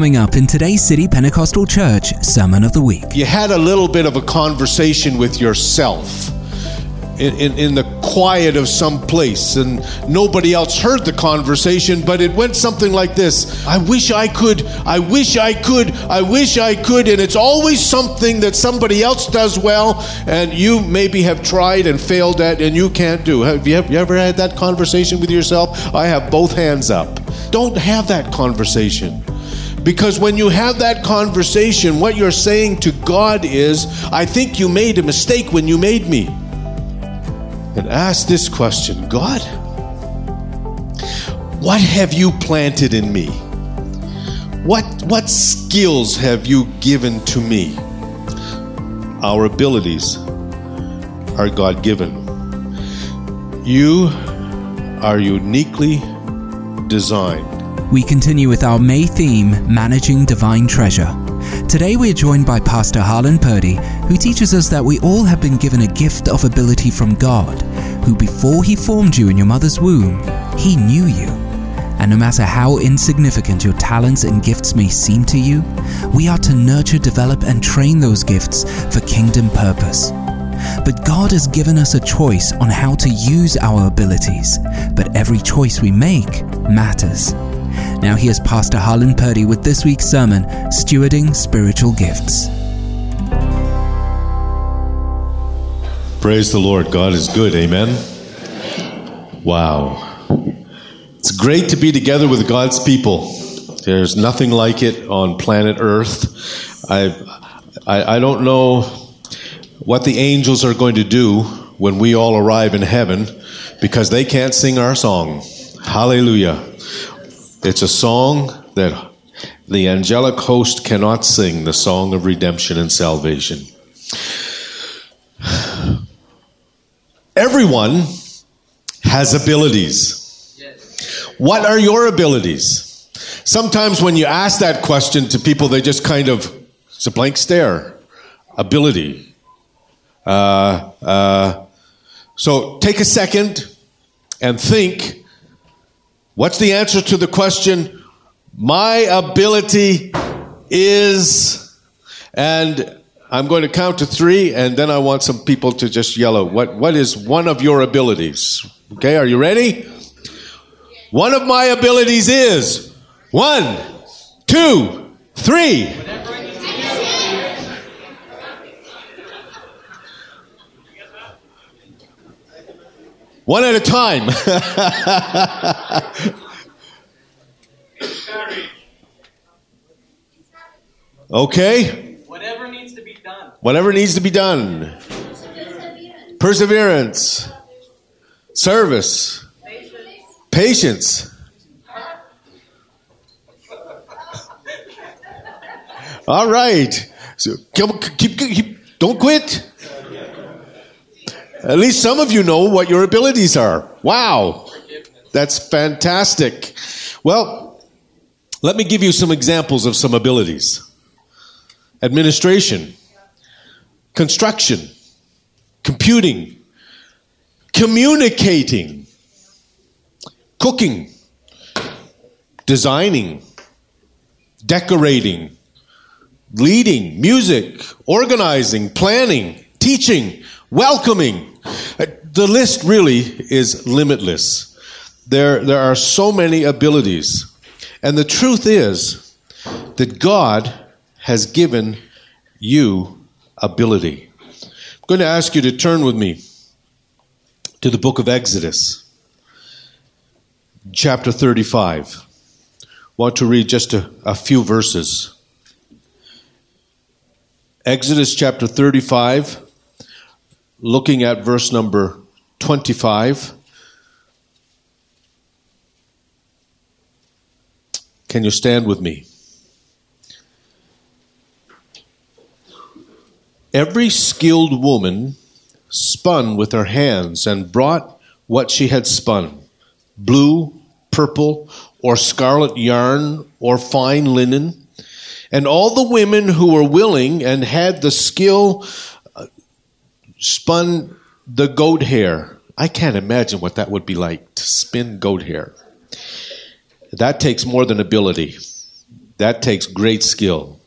coming up in today's City Pentecostal Church Sermon of the Week. You had a little bit of a conversation with yourself in, in, in, the quiet of some place, and nobody else heard the conversation, but it went something like this I wish I could, I wish I could, I wish I could, and it's always something that somebody else does well, and you maybe have tried and failed at, and you can't do. Have you, have you ever had that conversation with yourself? I have both hands up. Don't have that conversation. Because when you have that conversation, what you're saying to God is, I think you made a mistake when you made me and ask this question God, what have you planted in me? What, what skills have you given to me? Our abilities are God given. You are uniquely designed. We continue with our May theme, Managing Divine Treasure. Today we're joined by Pastor Harlan Purdy, who teaches us that we all have been given a gift of ability from God, who before he formed you in your mother's womb, he knew you. And no matter how insignificant your talents and gifts may seem to you, we are to nurture, develop, and train those gifts for kingdom purpose. But God has given us a choice on how to use our abilities, but every choice we make matters. Now, here's Pastor Harlan Purdy with this week's sermon Stewarding Spiritual Gifts. Praise the Lord. God is good. Amen. Wow. It's great to be together with God's people. There's nothing like it on planet Earth. I, I, I don't know what the angels are going to do when we all arrive in heaven because they can't sing our song. Hallelujah. It's a song that the angelic host cannot sing, the song of redemption and salvation. Everyone has abilities. What are your abilities? Sometimes when you ask that question to people, they just kind of, it's a blank stare. Ability. Uh, uh, so take a second and think What's the answer to the question? My ability is, and I'm going to count to three, and then I want some people to just yell out, what, what is one of your abilities? Okay, are you ready? One of my abilities is one, two, three. One at a time. okay? Whatever needs to be done. Whatever needs to be done. Perseverance. Perseverance. Service. Patience. Patience. All right. So keep, keep, keep, don't quit. At least some of you know what your abilities are. Wow. That's fantastic. Well, let me give you some examples of some abilities administration, construction, computing, communicating, cooking, designing, decorating, leading, music, organizing, planning, teaching, welcoming. Uh, the list really is limitless. There, there are so many abilities. And the truth is that God has given you ability. I'm going to ask you to turn with me to the book of Exodus, chapter 35. I want to read just a, a few verses. Exodus chapter 35 looking at verse number 25. Can you stand with me? Every skilled woman spun with her hands and brought what she had spun blue, purple, or scarlet yarn, or fine linen. And all the women who were willing and had the skill spun the goat hair. I can't imagine what that would be like to spin goat hair. That takes more than ability. That takes great skill.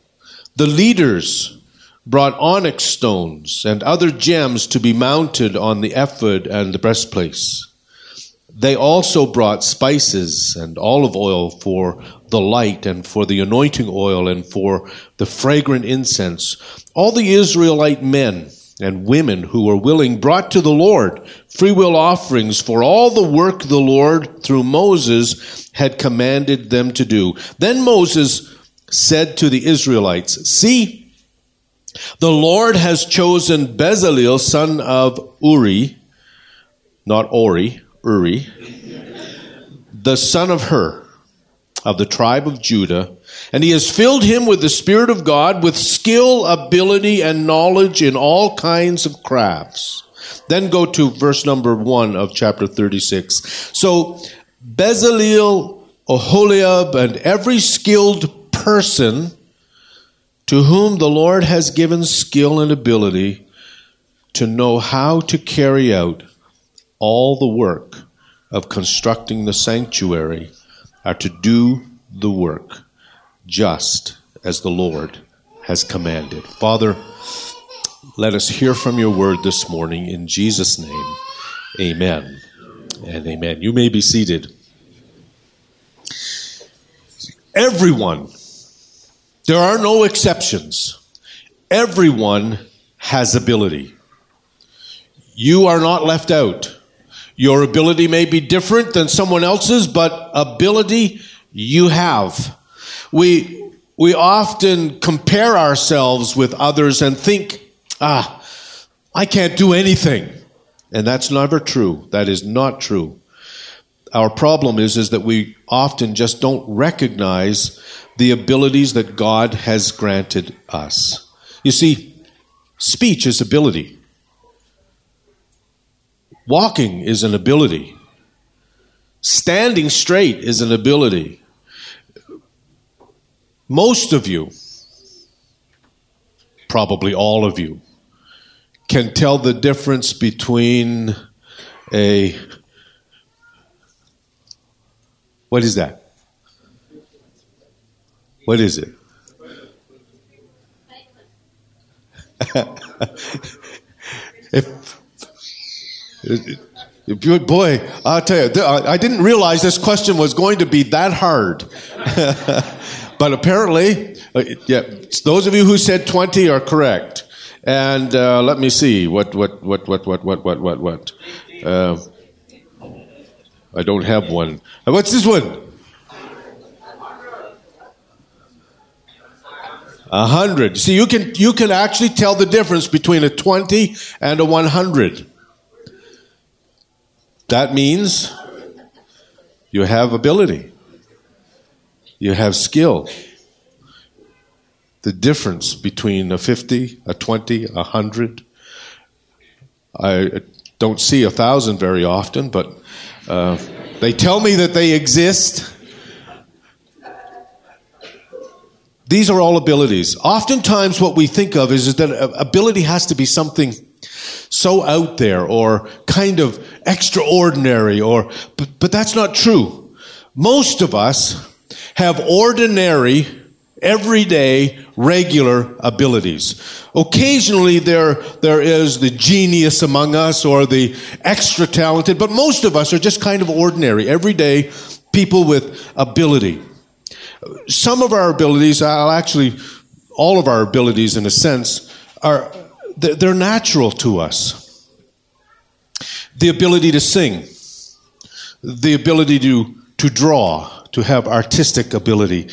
The leaders brought onyx stones and other gems to be mounted on the ephod and the breastplate. They also brought spices and olive oil for the light and for the anointing oil and for the fragrant incense. All the Israelite men and women who were willing brought to the Lord free will offerings for all the work the Lord through Moses had commanded them to do. Then Moses said to the Israelites, See, the Lord has chosen Bezalel, son of Uri, not Ori, Uri, the son of Hur, of the tribe of Judah, and he has filled him with the Spirit of God, with skill, ability, and knowledge in all kinds of crafts. Then go to verse number one of chapter 36. So Bezalel, Oholiab, and every skilled person to whom the Lord has given skill and ability to know how to carry out all the work of constructing the sanctuary are to do the work just as the Lord has commanded. Father, let us hear from your word this morning in Jesus' name. Amen and amen. You may be seated. Everyone, there are no exceptions. Everyone has ability. You are not left out. Your ability may be different than someone else's, but ability you have. We, we often compare ourselves with others and think, ah, I can't do anything. And that's never true. That is not true. Our problem is, is that we often just don't recognize the abilities that God has granted us. You see, speech is ability. Walking is an ability. Standing straight is an ability. Most of you, probably all of you, can tell the difference between a. What is that? What is it? if Good boy, I'll tell you, I didn't realize this question was going to be that hard. but apparently, uh, yeah, those of you who said 20 are correct. And uh, let me see, what, what, what, what, what, what, what, what, what? Uh, I don't have one. Uh, what's this one? A hundred. See, you can you can actually tell the difference between a twenty and a one hundred. That means you have ability, you have skill. The difference between a 50, a 20, a 100, I don't see a thousand very often, but uh, they tell me that they exist. These are all abilities. Oftentimes, what we think of is, is that ability has to be something so out there or kind of extraordinary or, but, but that's not true. Most of us have ordinary, everyday, regular abilities. Occasionally there, there is the genius among us or the extra talented, but most of us are just kind of ordinary, everyday people with ability. Some of our abilities, I'll actually, all of our abilities in a sense, are they're natural to us. The ability to sing, the ability to, to draw, to have artistic ability,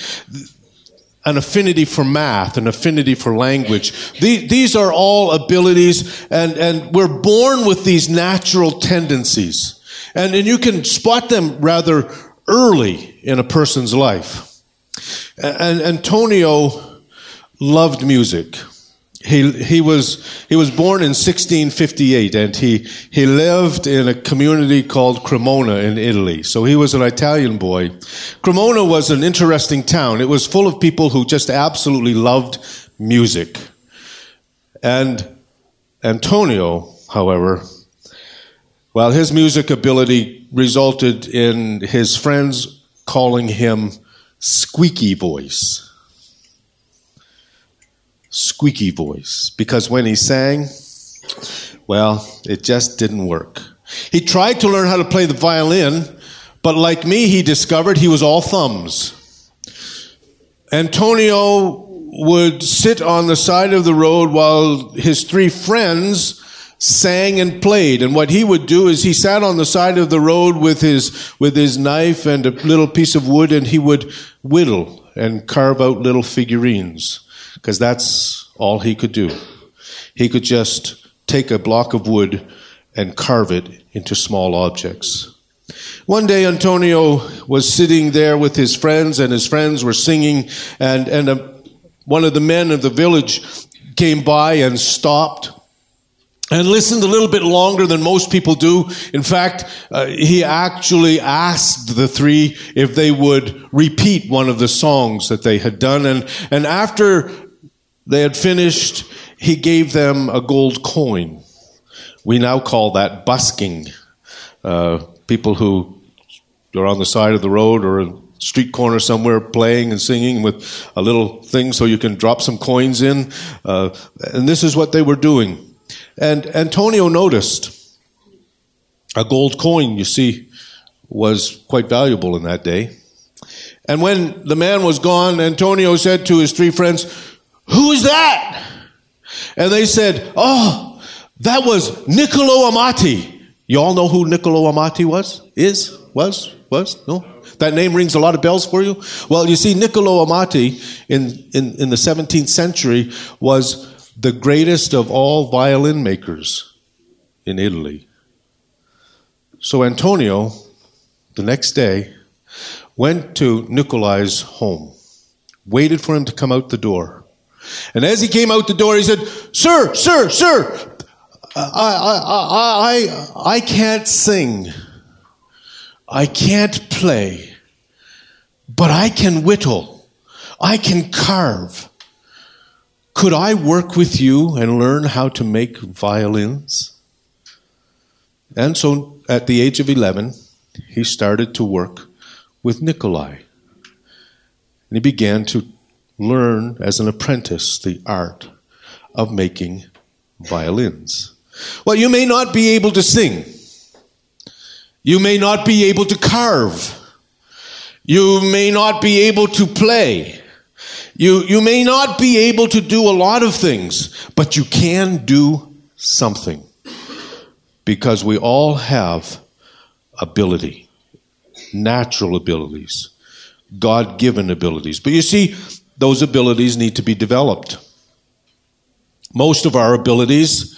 an affinity for math, an affinity for language. These, these are all abilities, and, and we're born with these natural tendencies. And, and you can spot them rather early in a person's life. And Antonio loved music. He, he, was, he was born in 1658 and he, he lived in a community called Cremona in Italy. So he was an Italian boy. Cremona was an interesting town. It was full of people who just absolutely loved music. And Antonio, however, well, his music ability resulted in his friends calling him squeaky voice. Squeaky voice because when he sang, well, it just didn't work. He tried to learn how to play the violin, but like me, he discovered he was all thumbs. Antonio would sit on the side of the road while his three friends sang and played. And what he would do is he sat on the side of the road with his, with his knife and a little piece of wood and he would whittle and carve out little figurines because that's all he could do. He could just take a block of wood and carve it into small objects. One day, Antonio was sitting there with his friends, and his friends were singing, and, and a, one of the men of the village came by and stopped and listened a little bit longer than most people do. In fact, uh, he actually asked the three if they would repeat one of the songs that they had done. And, and after they had finished, he gave them a gold coin. We now call that busking. Uh, people who are on the side of the road or a street corner somewhere playing and singing with a little thing so you can drop some coins in. Uh, and this is what they were doing. And Antonio noticed a gold coin, you see, was quite valuable in that day. And when the man was gone, Antonio said to his three friends, Who is that? And they said, Oh, that was Niccolo Amati. You all know who Niccolo Amati was? Is? Was? Was? No? That name rings a lot of bells for you? Well, you see, Niccolo Amati in, in, in the 17th century was the greatest of all violin makers in Italy. So Antonio, the next day, went to Nicolai's home, waited for him to come out the door. And as he came out the door, he said, Sir, sir, sir, I, I, I, I, can't sing. I can't play. But I can whittle. I can carve. Could I work with you and learn how to make violins? And so at the age of 11, he started to work with Nikolai. And he began to learn as an apprentice the art of making violins. Well, you may not be able to sing. You may not be able to carve. You may not be able to play. You, you may not be able to do a lot of things, but you can do something. Because we all have ability, natural abilities, God given abilities. But you see, those abilities need to be developed. Most of our abilities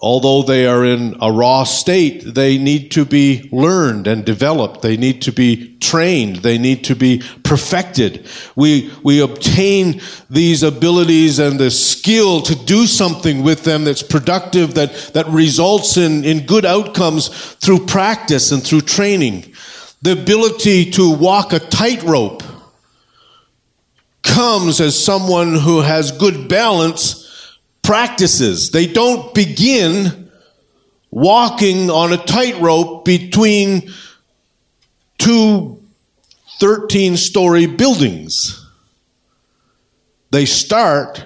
although they are in a raw state, they need to be learned and developed. They need to be trained. They need to be perfected. We, we obtain these abilities and the skill to do something with them that's productive, that, that results in, in good outcomes through practice and through training. The ability to walk a tightrope comes as someone who has good balance practices. They don't begin walking on a tightrope between two 13 story buildings. They start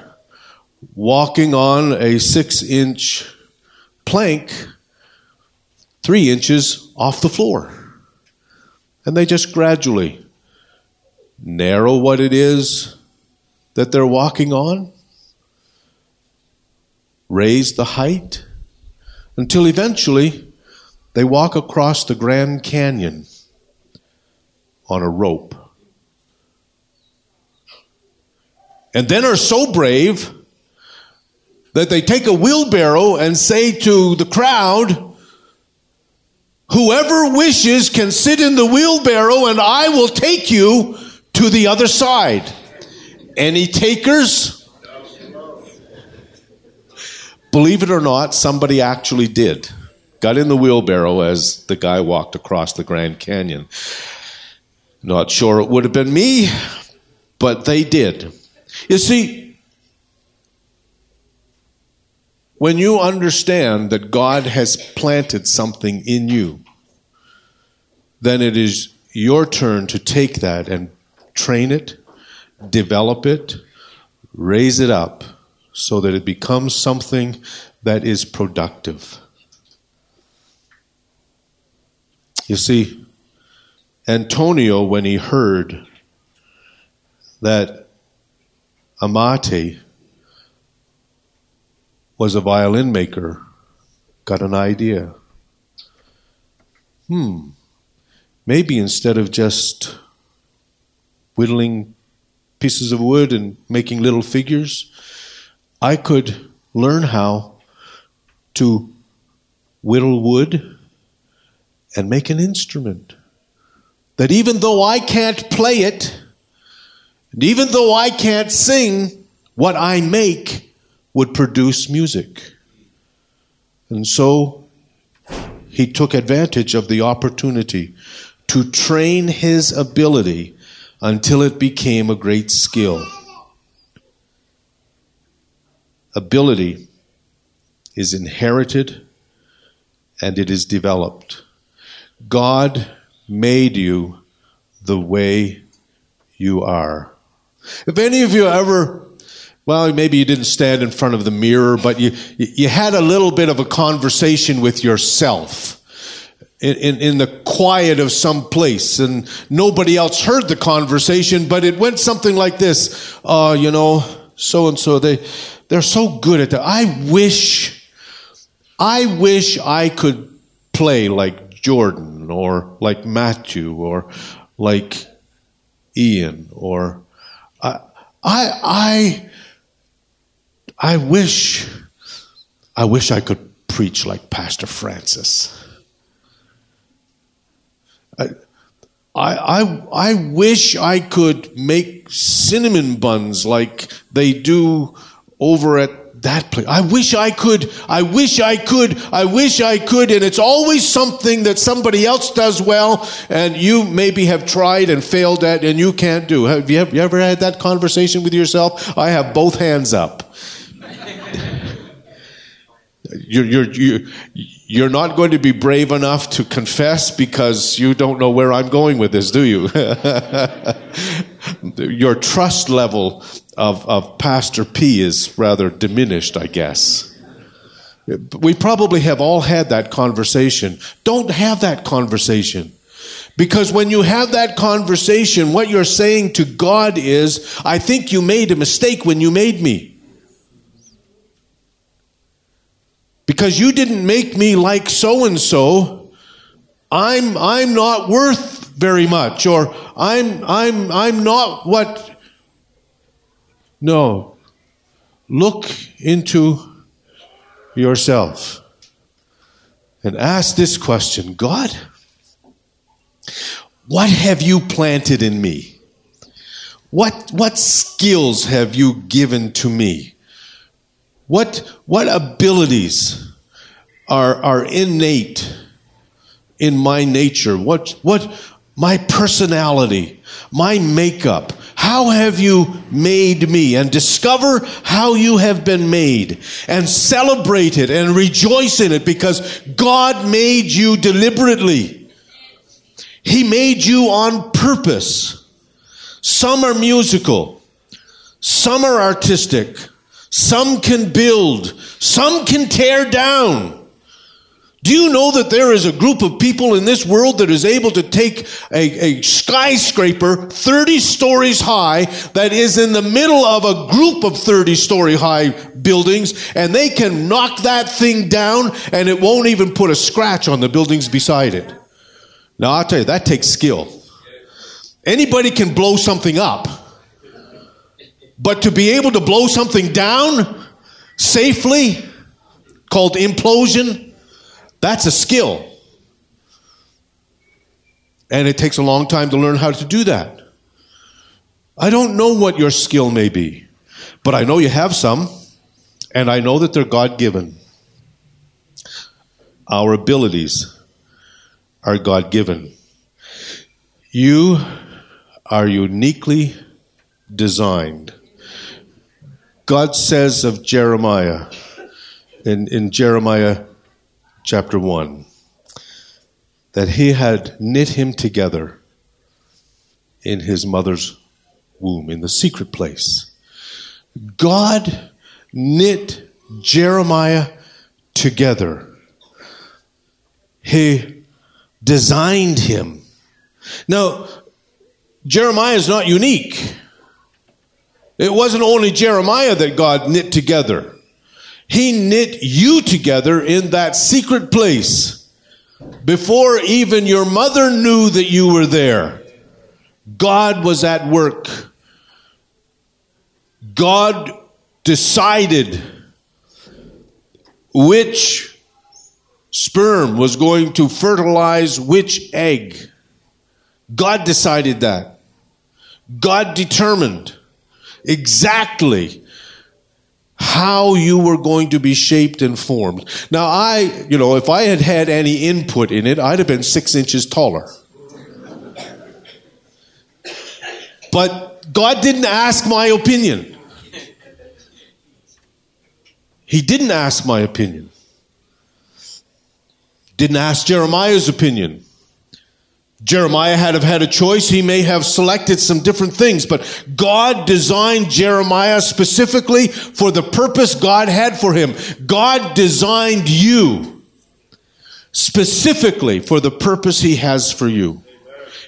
walking on a six inch plank three inches off the floor. And they just gradually narrow what it is that they're walking on raise the height until eventually they walk across the Grand Canyon on a rope. And then are so brave that they take a wheelbarrow and say to the crowd, Whoever wishes can sit in the wheelbarrow and I will take you to the other side. Any takers? Believe it or not, somebody actually did. Got in the wheelbarrow as the guy walked across the Grand Canyon. Not sure it would have been me, but they did. You see, when you understand that God has planted something in you, then it is your turn to take that and train it, develop it, raise it up so that it becomes something that is productive. You see, Antonio, when he heard that Amati was a violin maker, got an idea. Hmm, maybe instead of just whittling pieces of wood and making little figures, I could learn how to whittle wood and make an instrument. That even though I can't play it, and even though I can't sing, what I make would produce music. And so he took advantage of the opportunity to train his ability until it became a great skill. Ability is inherited and it is developed. God made you the way you are. If any of you ever, well, maybe you didn't stand in front of the mirror, but you, you had a little bit of a conversation with yourself in, in, in, the quiet of some place and nobody else heard the conversation, but it went something like this. Uh, you know, so and so, they, they're so good at that. I wish, I wish I could play like Jordan or like Matthew or like Ian or I, I, I, I wish, I wish I could preach like Pastor Francis. I, I, I I wish I could make cinnamon buns like they do over at that place. I wish I could, I wish I could, I wish I could, and it's always something that somebody else does well and you maybe have tried and failed at and you can't do. Have you ever, you ever had that conversation with yourself? I have both hands up. You're, you're, you're, you're not going to be brave enough to confess because you don't know where I'm going with this, do you? Your trust level of, of Pastor P is rather diminished, I guess. We probably have all had that conversation. Don't have that conversation. Because when you have that conversation, what you're saying to God is, I think you made a mistake when you made me. Because you didn't make me like so and so, I'm I'm not worth very much or I'm I'm I'm not what No. Look into yourself and ask this question, God, what have you planted in me? What what skills have you given to me? What, what abilities are, are innate in my nature? What, what, my personality, my makeup? How have you made me? And discover how you have been made and celebrate it and rejoice in it because God made you deliberately. He made you on purpose. Some are musical. Some are artistic. Some can build. Some can tear down. Do you know that there is a group of people in this world that is able to take a, a, skyscraper 30 stories high that is in the middle of a group of 30 story high buildings and they can knock that thing down and it won't even put a scratch on the buildings beside it? Now I'll tell you, that takes skill. Anybody can blow something up. But to be able to blow something down safely, called implosion, that's a skill. And it takes a long time to learn how to do that. I don't know what your skill may be, but I know you have some, and I know that they're God given. Our abilities are God given. You are uniquely designed God says of Jeremiah in, in Jeremiah chapter 1 that he had knit him together in his mother's womb, in the secret place. God knit Jeremiah together. He designed him. Now, Jeremiah is not unique. It wasn't only Jeremiah that God knit together. He knit you together in that secret place before even your mother knew that you were there. God was at work. God decided which sperm was going to fertilize which egg. God decided that. God determined exactly how you were going to be shaped and formed. Now, I, you know, if I had had any input in it, I'd have been six inches taller. But God didn't ask my opinion. He didn't ask my opinion. Didn't ask Jeremiah's opinion. Jeremiah had have had a choice. He may have selected some different things, but God designed Jeremiah specifically for the purpose God had for him. God designed you specifically for the purpose he has for you.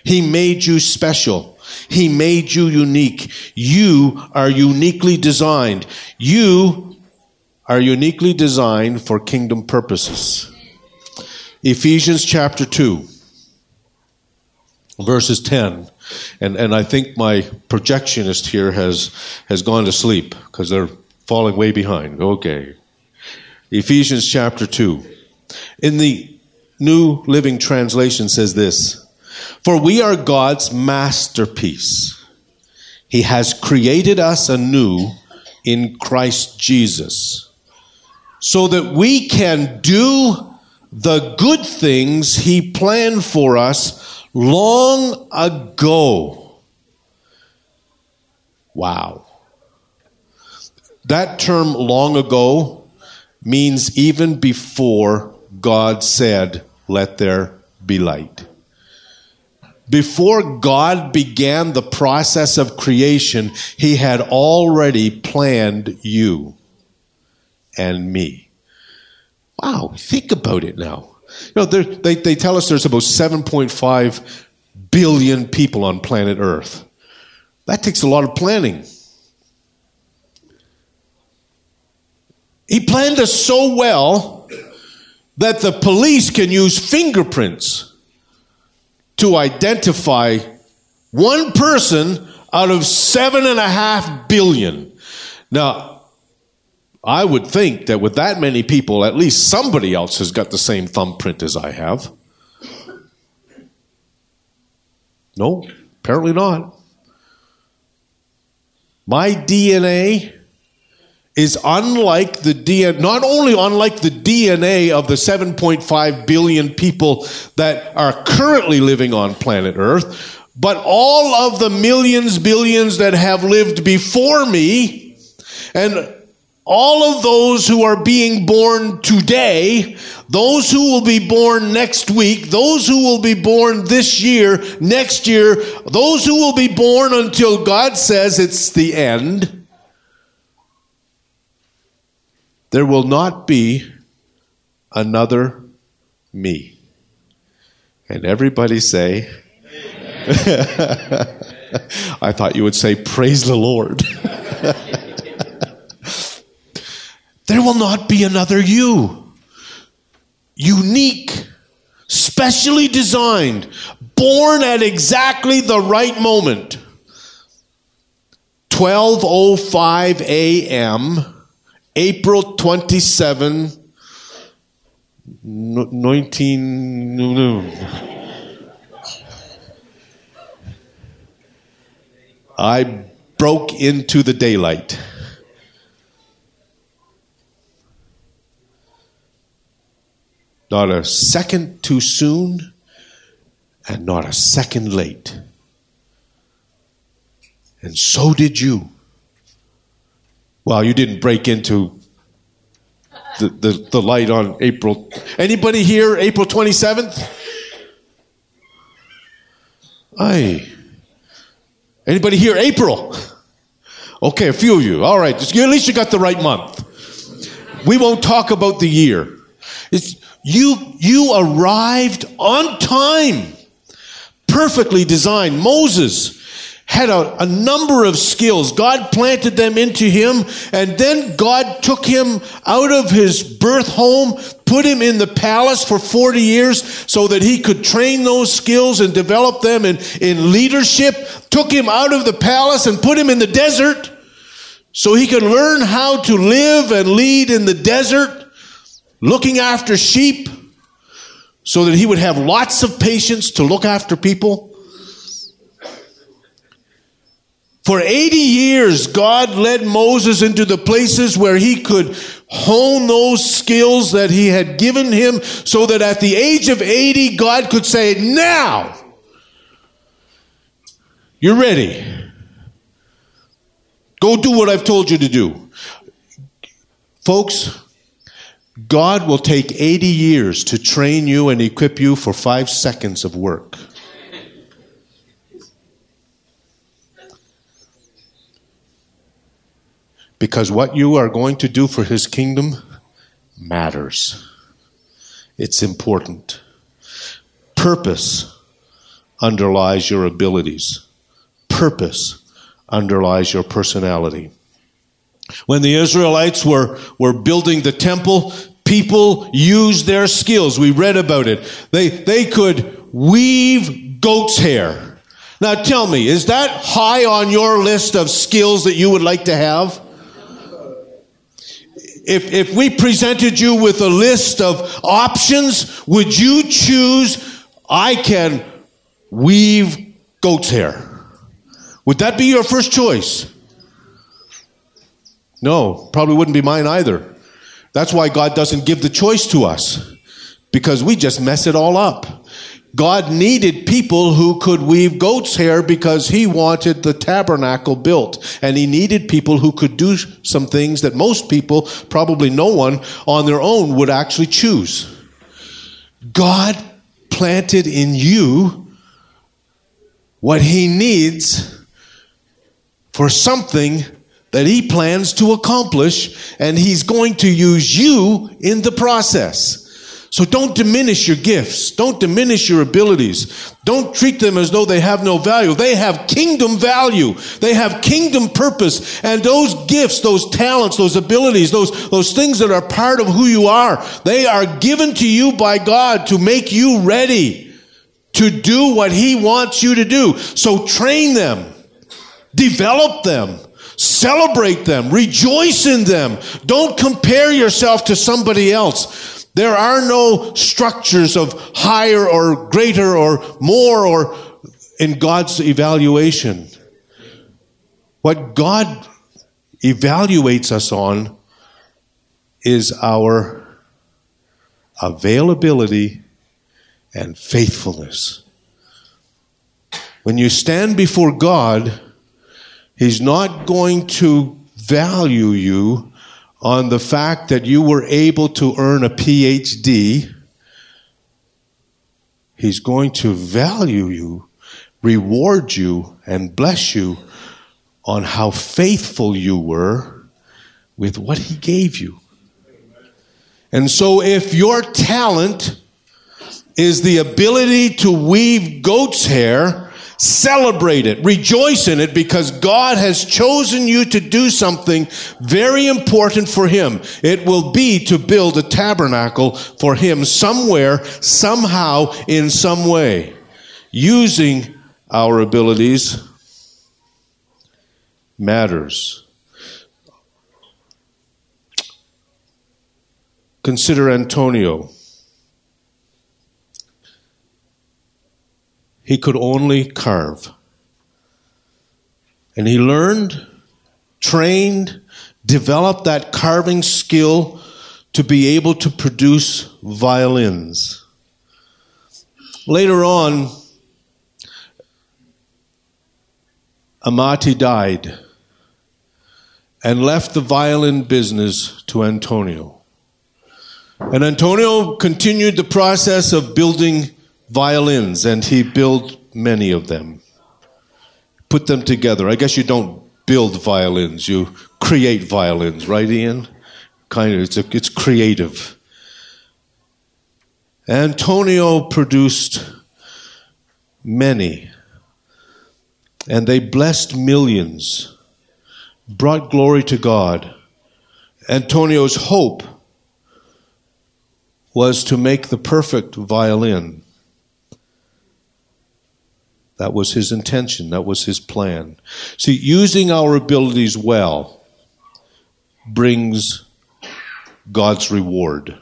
He made you special. He made you unique. You are uniquely designed. You are uniquely designed for kingdom purposes. Ephesians chapter 2 verses 10. And, and I think my projectionist here has, has gone to sleep because they're falling way behind. Okay. Ephesians chapter 2. In the New Living Translation says this For we are God's masterpiece. He has created us anew in Christ Jesus so that we can do the good things He planned for us long ago. Wow. That term long ago means even before God said, Let there be light. Before God began the process of creation, He had already planned you and me. Wow, think about it now. You know, they, they tell us there's about 7.5 billion people on planet Earth. That takes a lot of planning. He planned us so well that the police can use fingerprints to identify one person out of seven and a half billion. Now, I would think that with that many people, at least somebody else has got the same thumbprint as I have. No, apparently not. My DNA is unlike the DNA, not only unlike the DNA of the 7.5 billion people that are currently living on planet Earth, but all of the millions, billions that have lived before me, and all of those who are being born today, those who will be born next week, those who will be born this year, next year, those who will be born until God says it's the end, there will not be another me. And everybody say, I thought you would say, Praise the Lord. Will not be another you. Unique, specially designed, born at exactly the right moment. 12:05 a.m. April 27 19 I broke into the daylight. Not a second too soon, and not a second late. And so did you. Well, you didn't break into the, the, the light on April. Anybody here, April 27th? Aye. Anybody here, April? Okay, a few of you. All right, at least you got the right month. We won't talk about the year. It's, you, you arrived on time, perfectly designed. Moses had a, a, number of skills. God planted them into him, and then God took him out of his birth home, put him in the palace for 40 years so that he could train those skills and develop them in, in leadership, took him out of the palace and put him in the desert so he could learn how to live and lead in the desert, looking after sheep, so that he would have lots of patience to look after people. For 80 years, God led Moses into the places where he could hone those skills that he had given him so that at the age of 80, God could say, Now, you're ready. Go do what I've told you to do. Folks, God will take 80 years to train you and equip you for five seconds of work. Because what you are going to do for His kingdom matters. It's important. Purpose underlies your abilities. Purpose underlies your personality. When the Israelites were, were building the temple, people used their skills. We read about it. They, they could weave goat's hair. Now tell me, is that high on your list of skills that you would like to have? If, if we presented you with a list of options, would you choose, I can weave goat's hair? Would that be your first choice? No, probably wouldn't be mine either. That's why God doesn't give the choice to us, because we just mess it all up. God needed people who could weave goat's hair because he wanted the tabernacle built. And he needed people who could do some things that most people, probably no one on their own, would actually choose. God planted in you what he needs for something that he plans to accomplish, and he's going to use you in the process. So don't diminish your gifts. Don't diminish your abilities. Don't treat them as though they have no value. They have kingdom value. They have kingdom purpose. And those gifts, those talents, those abilities, those, those things that are part of who you are, they are given to you by God to make you ready to do what He wants you to do. So train them. Develop them. Celebrate them. Rejoice in them. Don't compare yourself to somebody else. There are no structures of higher or greater or more or in God's evaluation. What God evaluates us on is our availability and faithfulness. When you stand before God, He's not going to value you on the fact that you were able to earn a PhD, He's going to value you, reward you, and bless you on how faithful you were with what He gave you. And so, if your talent is the ability to weave goat's hair, Celebrate it. Rejoice in it because God has chosen you to do something very important for Him. It will be to build a tabernacle for Him somewhere, somehow, in some way, using our abilities matters. Consider Antonio. He could only carve. And he learned, trained, developed that carving skill to be able to produce violins. Later on, Amati died and left the violin business to Antonio. And Antonio continued the process of building violins, and he built many of them. Put them together. I guess you don't build violins, you create violins, right, Ian? Kind of, it's, a, it's creative. Antonio produced many, and they blessed millions, brought glory to God. Antonio's hope was to make the perfect violin. That was his intention, that was his plan. See, using our abilities well brings God's reward.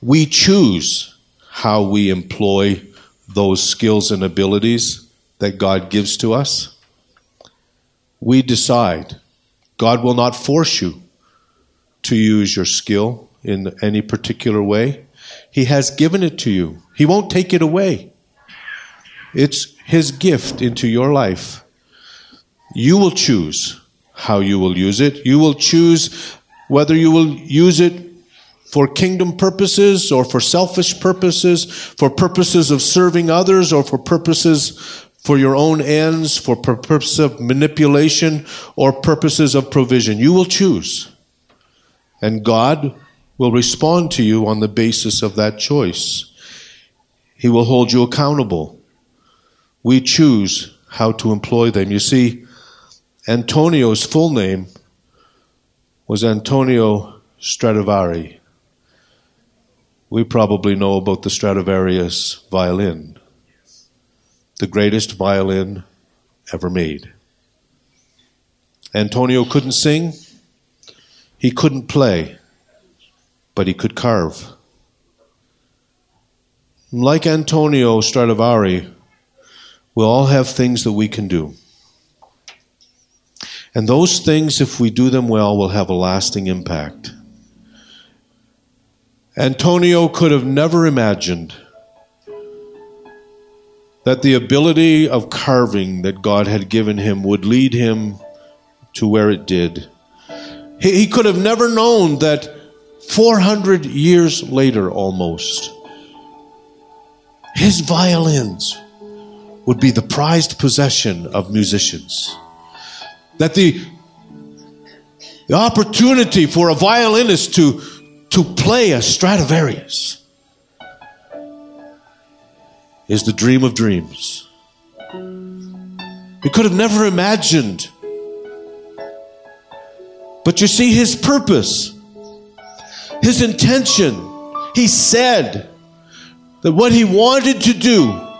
We choose how we employ those skills and abilities that God gives to us. We decide. God will not force you to use your skill in any particular way. He has given it to you, He won't take it away. It's His gift into your life. You will choose how you will use it. You will choose whether you will use it for kingdom purposes or for selfish purposes, for purposes of serving others or for purposes for your own ends, for purposes of manipulation or purposes of provision. You will choose. And God will respond to you on the basis of that choice. He will hold you accountable. We choose how to employ them. You see, Antonio's full name was Antonio Stradivari. We probably know about the Stradivarius violin, the greatest violin ever made. Antonio couldn't sing, he couldn't play, but he could carve. Like Antonio Stradivari, we all have things that we can do. And those things, if we do them well, will have a lasting impact. Antonio could have never imagined that the ability of carving that God had given him would lead him to where it did. He, he could have never known that 400 years later, almost, his violins would be the prized possession of musicians that the, the opportunity for a violinist to, to play a Stradivarius is the dream of dreams. He could have never imagined. But you see, his purpose, his intention, he said that what he wanted to do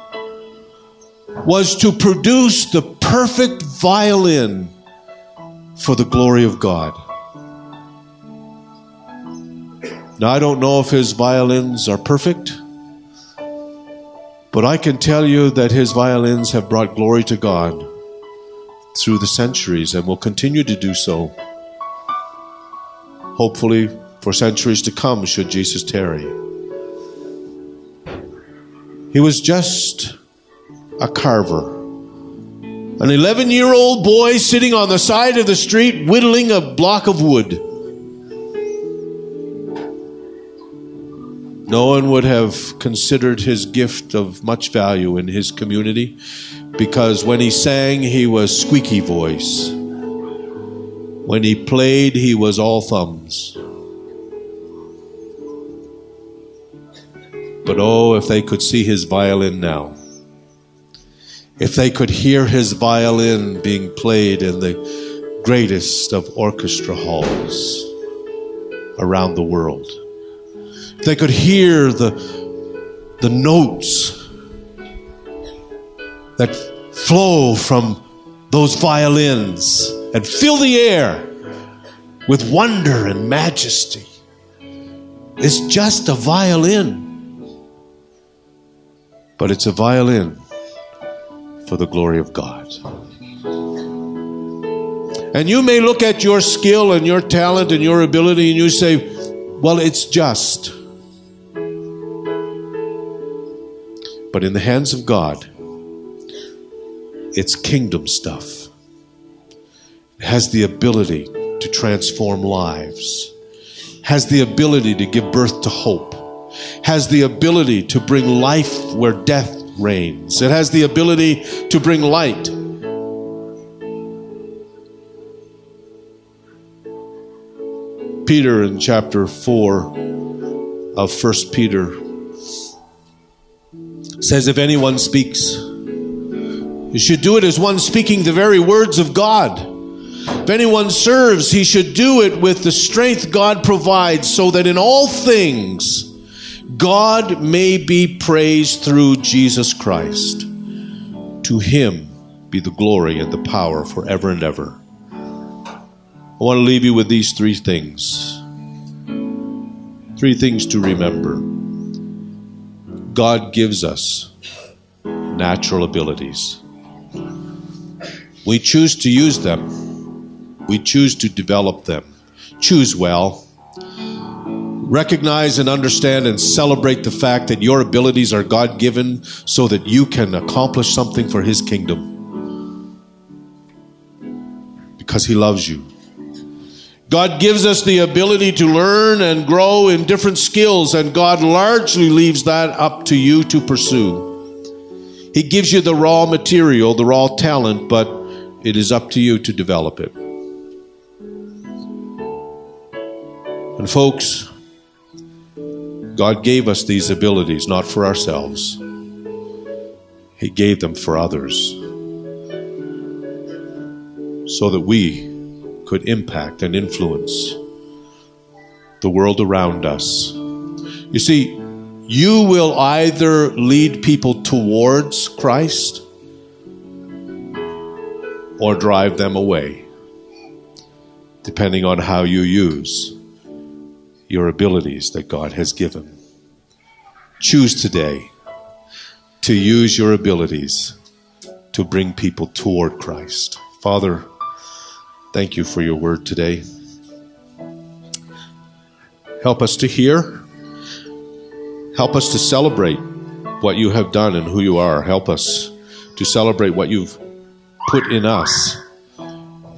was to produce the perfect violin for the glory of God. Now, I don't know if his violins are perfect, but I can tell you that his violins have brought glory to God through the centuries and will continue to do so. Hopefully, for centuries to come, should Jesus tarry. He was just a carver an 11 year old boy sitting on the side of the street whittling a block of wood. No one would have considered his gift of much value in his community because when he sang, he was squeaky voice. When he played, he was all thumbs. But oh, if they could see his violin now if they could hear his violin being played in the greatest of orchestra halls around the world, if they could hear the, the notes that flow from those violins and fill the air with wonder and majesty. It's just a violin, but it's a violin for the glory of God. And you may look at your skill and your talent and your ability and you say, well, it's just. But in the hands of God, it's kingdom stuff. It has the ability to transform lives, has the ability to give birth to hope, has the ability to bring life where death reigns. It has the ability to bring light. Peter in chapter 4 of First Peter says, If anyone speaks, you should do it as one speaking the very words of God. If anyone serves, he should do it with the strength God provides, so that in all things, God may be praised through Jesus Christ. To him be the glory and the power forever and ever. I want to leave you with these three things. Three things to remember. God gives us natural abilities. We choose to use them. We choose to develop them. Choose well. Recognize and understand and celebrate the fact that your abilities are God given so that you can accomplish something for His kingdom. Because He loves you. God gives us the ability to learn and grow in different skills, and God largely leaves that up to you to pursue. He gives you the raw material, the raw talent, but it is up to you to develop it. And, folks, God gave us these abilities not for ourselves, He gave them for others so that we could impact and influence the world around us. You see, you will either lead people towards Christ or drive them away, depending on how you use your abilities that God has given. Choose today to use your abilities to bring people toward Christ. Father, Thank you for your word today. Help us to hear. Help us to celebrate what you have done and who you are. Help us to celebrate what you've put in us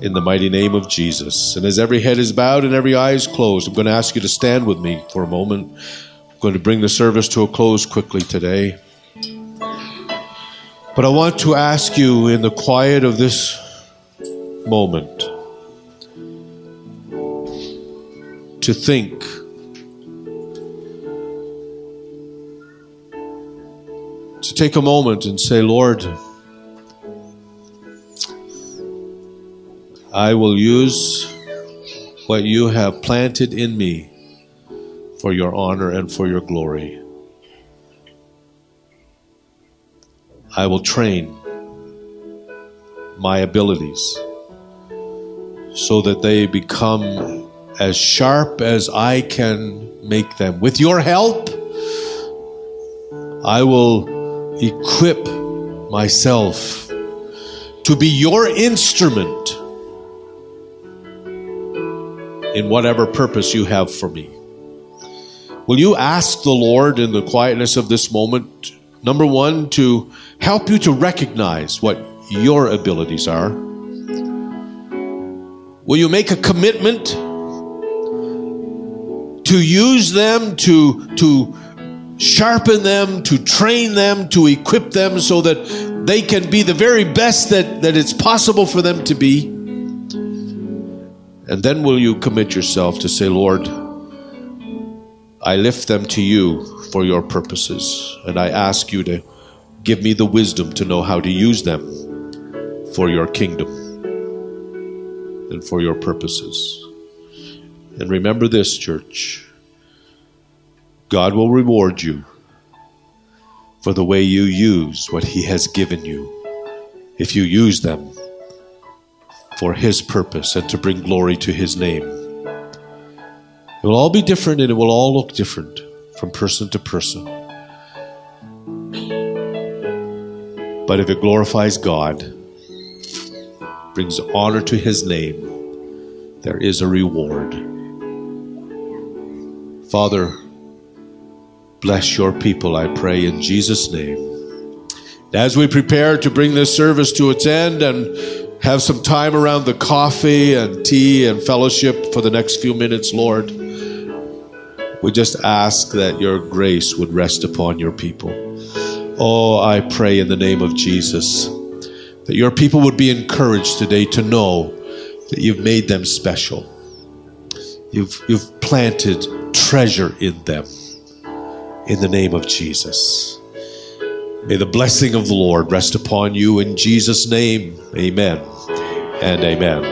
in the mighty name of Jesus. And as every head is bowed and every eye is closed, I'm going to ask you to stand with me for a moment. I'm going to bring the service to a close quickly today. But I want to ask you in the quiet of this moment to think. To take a moment and say, Lord, I will use what you have planted in me for your honor and for your glory. I will train my abilities so that they become as sharp as I can make them. With your help, I will equip myself to be your instrument in whatever purpose you have for me. Will you ask the Lord in the quietness of this moment, number one, to help you to recognize what your abilities are? Will you make a commitment to use them, to, to sharpen them, to train them, to equip them so that they can be the very best that, that it's possible for them to be. And then will you commit yourself to say, Lord, I lift them to you for your purposes, and I ask you to give me the wisdom to know how to use them for your kingdom and for your purposes. And remember this, church God will reward you for the way you use what He has given you if you use them for His purpose and to bring glory to His name. It will all be different and it will all look different from person to person. But if it glorifies God, brings honor to His name, there is a reward. Father, bless your people, I pray, in Jesus' name. As we prepare to bring this service to its end and have some time around the coffee and tea and fellowship for the next few minutes, Lord, we just ask that your grace would rest upon your people. Oh, I pray in the name of Jesus that your people would be encouraged today to know that you've made them special You've, you've planted treasure in them. In the name of Jesus. May the blessing of the Lord rest upon you in Jesus' name. Amen and amen.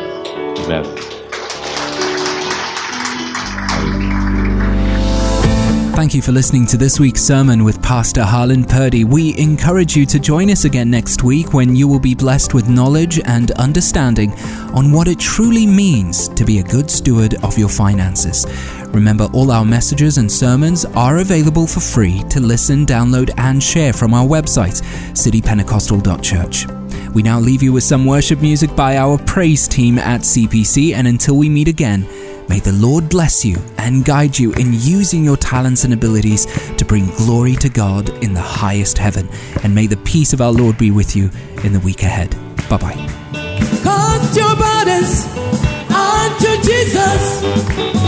Amen. Thank you for listening to this week's sermon with Pastor Harlan Purdy. We encourage you to join us again next week when you will be blessed with knowledge and understanding on what it truly means to be a good steward of your finances. Remember, all our messages and sermons are available for free to listen, download, and share from our website, citypentecostal.church. We now leave you with some worship music by our praise team at CPC, and until we meet again, May the Lord bless you and guide you in using your talents and abilities to bring glory to God in the highest heaven. And may the peace of our Lord be with you in the week ahead. Bye bye. Cast your burdens unto Jesus.